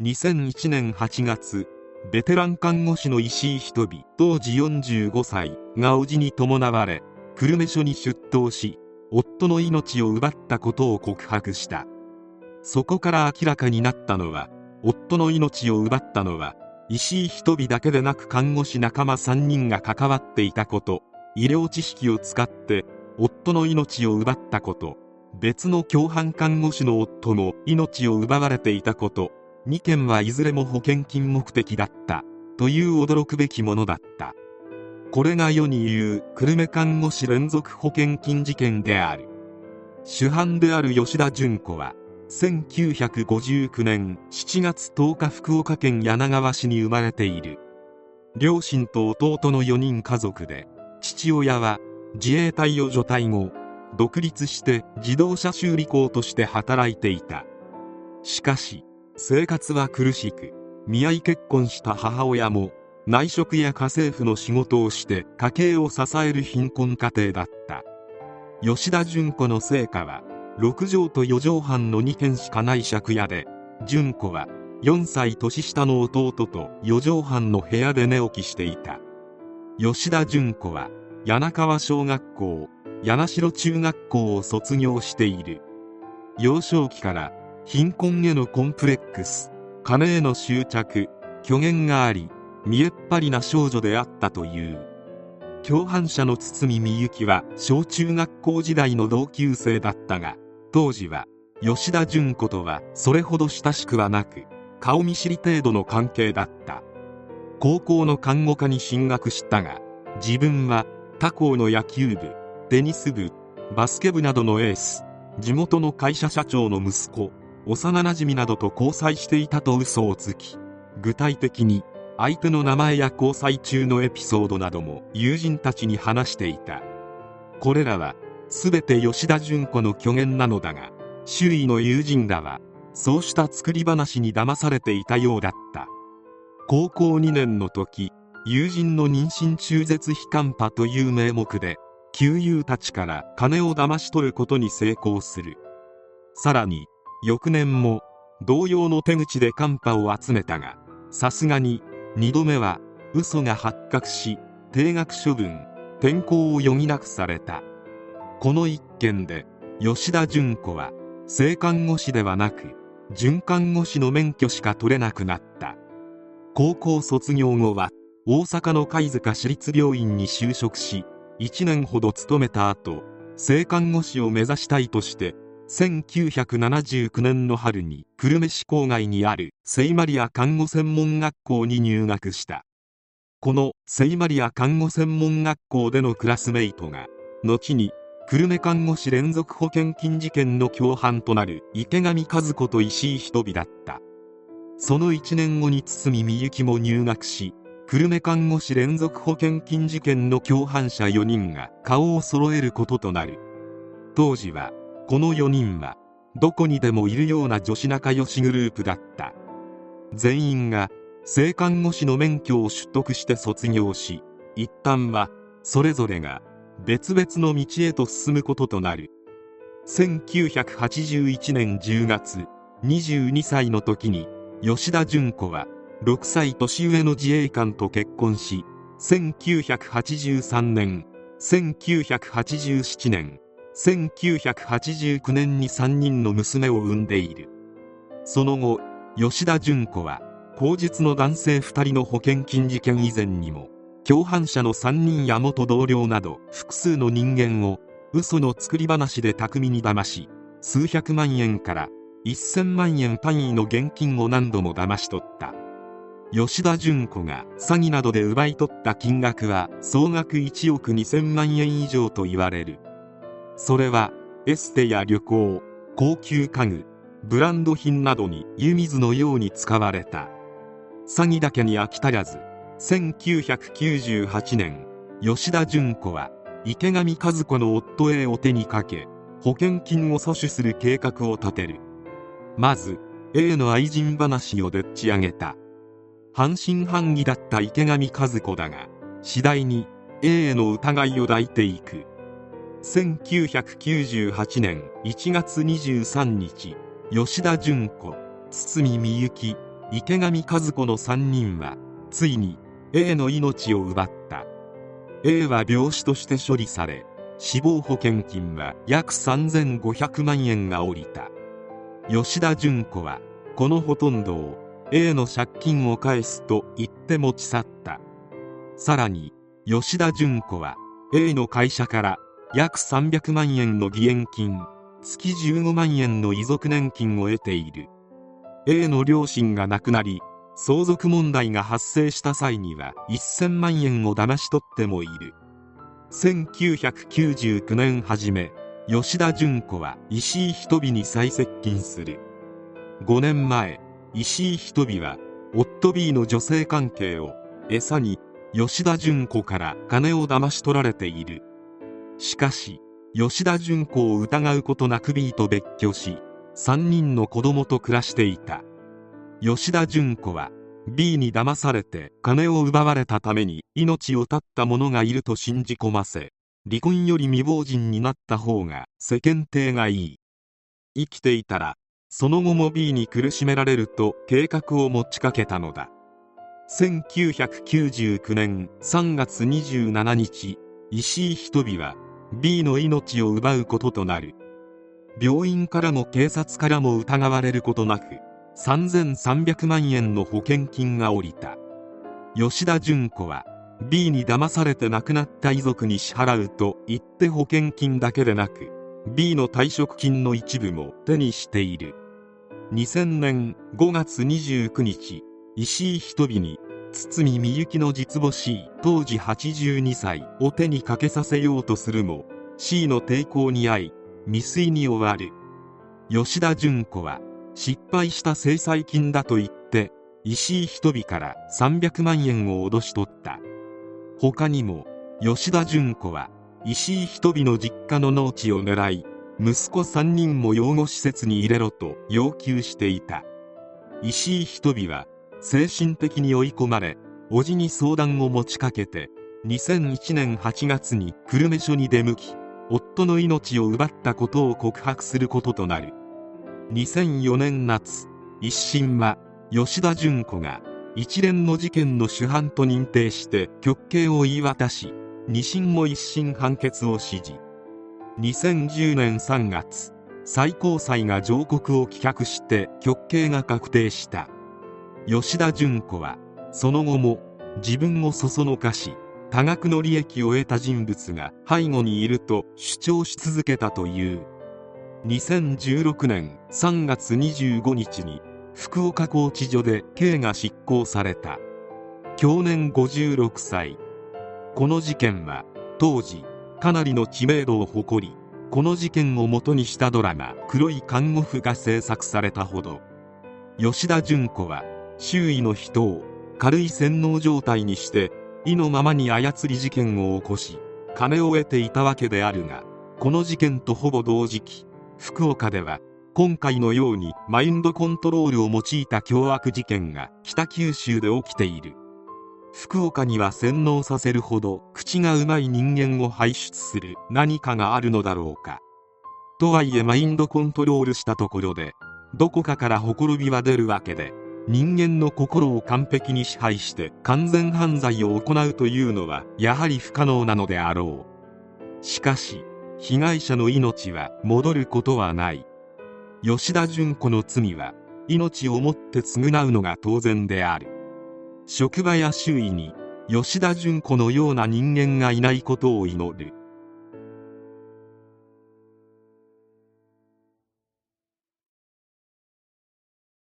2001年8月ベテラン看護師の石井仁美当時45歳が叔父に伴われ久留米署に出頭し夫の命を奪ったことを告白した。そこから明らかになったのは夫の命を奪ったのは石井仁美だけでなく看護師仲間3人が関わっていたこと医療知識を使って夫の命を奪ったこと別の共犯看護師の夫も命を奪われていたこと2件はいずれも保険金目的だった。という驚くべきものだった。これが世に言う久留米看護師連続保険金事件である。主犯である吉田純子は1959年7月10日福岡県柳川市に生まれている。両親と弟の4人家族で父親は自衛隊を除隊後独立して自動車修理工として働いていた。しかし生活は苦しく見合い結婚した母親も内職や家政婦の仕事をして家計を支える貧困家庭だった。吉田純子の成果は6畳と4畳半の2軒しかない借家で純子は4歳年下の弟と4畳半の部屋で寝起きしていた。吉田純子は柳川小学校柳代中学校を卒業している。幼少期から貧困へのコンプレックス。金への執着。虚言があり見えっ張りな少女であったという。共犯者の堤美幸は小中学校時代の同級生だったが当時は吉田純子とはそれほど親しくはなく顔見知り程度の関係だった。高校の看護科に進学したが自分は他校の野球部テニス部バスケ部などのエース地元の会社社長の息子幼なじみなどと交際していたと嘘をつき具体的に相手の名前や交際中のエピソードなども友人たちに話していた。これらは全て吉田純子の虚言なのだが周囲の友人らはそうした作り話に騙されていたようだった。高校2年の時友人の妊娠中絶非カンパという名目で旧友たちから金を騙し取ることに成功する。さらに翌年も同様の手口でカンパを集めたがさすがに2度目は嘘が発覚し定額処分転校を余儀なくされた。この一件で吉田純子は正看護師ではなく准看護師の免許しか取れなくなった。高校卒業後は大阪の貝塚市立病院に就職し1年ほど勤めた後正看護師を目指したいとして1979年の春に久留米市郊外にある聖マリア看護専門学校に入学した。この聖マリア看護専門学校でのクラスメイトが後に久留米看護師連続保険金事件の共犯となる池上和子と石井仁美だった。その1年後に堤美幸も入学し久留米看護師連続保険金事件の共犯者4人が顔を揃えることとなる。当時はこの4人はどこにでもいるような女子仲良しグループだった。全員が性看護師の免許を取得して卒業し一旦はそれぞれが別々の道へと進むこととなる。1981年10月22歳の時に吉田純子は6歳年上の自衛官と結婚し1983年1987年1989年に3人の娘を産んでいる。その後吉田純子は口述の男性2人の保険金事件以前にも共犯者の3人や元同僚など複数の人間を嘘の作り話で巧みに騙し数百万円から1000万円単位の現金を何度も騙し取った。吉田純子が詐欺などで奪い取った金額は総額1億2000万円以上と言われる。それはエステや旅行高級家具ブランド品などに湯水のように使われた。詐欺だけに飽き足らず1998年吉田純子は池上和子の夫 A を手にかけ保険金を阻取する計画を立てる。まず A の愛人話をでっち上げた。半信半疑だった池上和子だが次第に A への疑いを抱いていく。1998年1月23日吉田純子堤美幸池上和子の3人はついに A の命を奪った。A は病死として処理され死亡保険金は約3500万円が下りた。吉田純子はこのほとんどを A の借金を返すと言って持ち去った。さらに吉田純子は A の会社から約300万円の義援金月15万円の遺族年金を得ている。A の両親が亡くなり相続問題が発生した際には1000万円を騙し取ってもいる。1999年初め吉田純子は石井仁美に再接近する。5年前石井仁美は夫 B の女性関係を餌に吉田純子から金を騙し取られている。しかし吉田純子を疑うことなく B と別居し3人の子供と暮らしていた。吉田純子は B に騙されて金を奪われたために命を絶った者がいると信じ込ませ離婚より未亡人になった方が世間体がいい。生きていたらその後も B に苦しめられると計画を持ちかけたのだ。1999年3月27日石井仁美は B の命を奪うこととなる。病院からも警察からも疑われることなく3300万円の保険金が下りた。吉田純子は B に騙されて亡くなった遺族に支払うと言って保険金だけでなく B の退職金の一部も手にしている。2000年5月29日石井仁美に堤みゆきの実母 C 当時82歳を手にかけさせようとするも C の抵抗に遭い未遂に終わる。吉田純子は失敗した制裁金だと言って石井仁美から300万円を脅し取った。他にも吉田純子は石井仁美の実家の農地を狙い息子3人も養護施設に入れろと要求していた。石井仁美は精神的に追い込まれ叔父に相談を持ちかけて2001年8月に久留米署に出向き夫の命を奪ったことを告白することとなる。2004年夏一審は吉田純子が一連の事件の主犯と認定して極刑を言い渡し二審も一審判決を指示2010年3月最高裁が上告を棄却して極刑が確定した。吉田純子はその後も自分をそそのかし多額の利益を得た人物が背後にいると主張し続けたという。2016年3月25日に福岡拘置所で刑が執行された。去年56歳。この事件は当時かなりの知名度を誇りこの事件をもとにしたドラマ「黒い看護婦」が制作されたほど。吉田純子は周囲の人を軽い洗脳状態にして意のままに操り事件を起こし金を得ていたわけであるがこの事件とほぼ同時期福岡では今回のようにマインドコントロールを用いた凶悪事件が北九州で起きている。福岡には洗脳させるほど口がうまい人間を輩出する何かがあるのだろうか。とはいえマインドコントロールしたところでどこかからほころびは出るわけで人間の心を完璧に支配して完全犯罪を行うというのはやはり不可能なのであろう。しかし被害者の命は戻ることはない。吉田純子の罪は命をもって償うのが当然である。職場や周囲に吉田純子のような人間がいないことを祈る。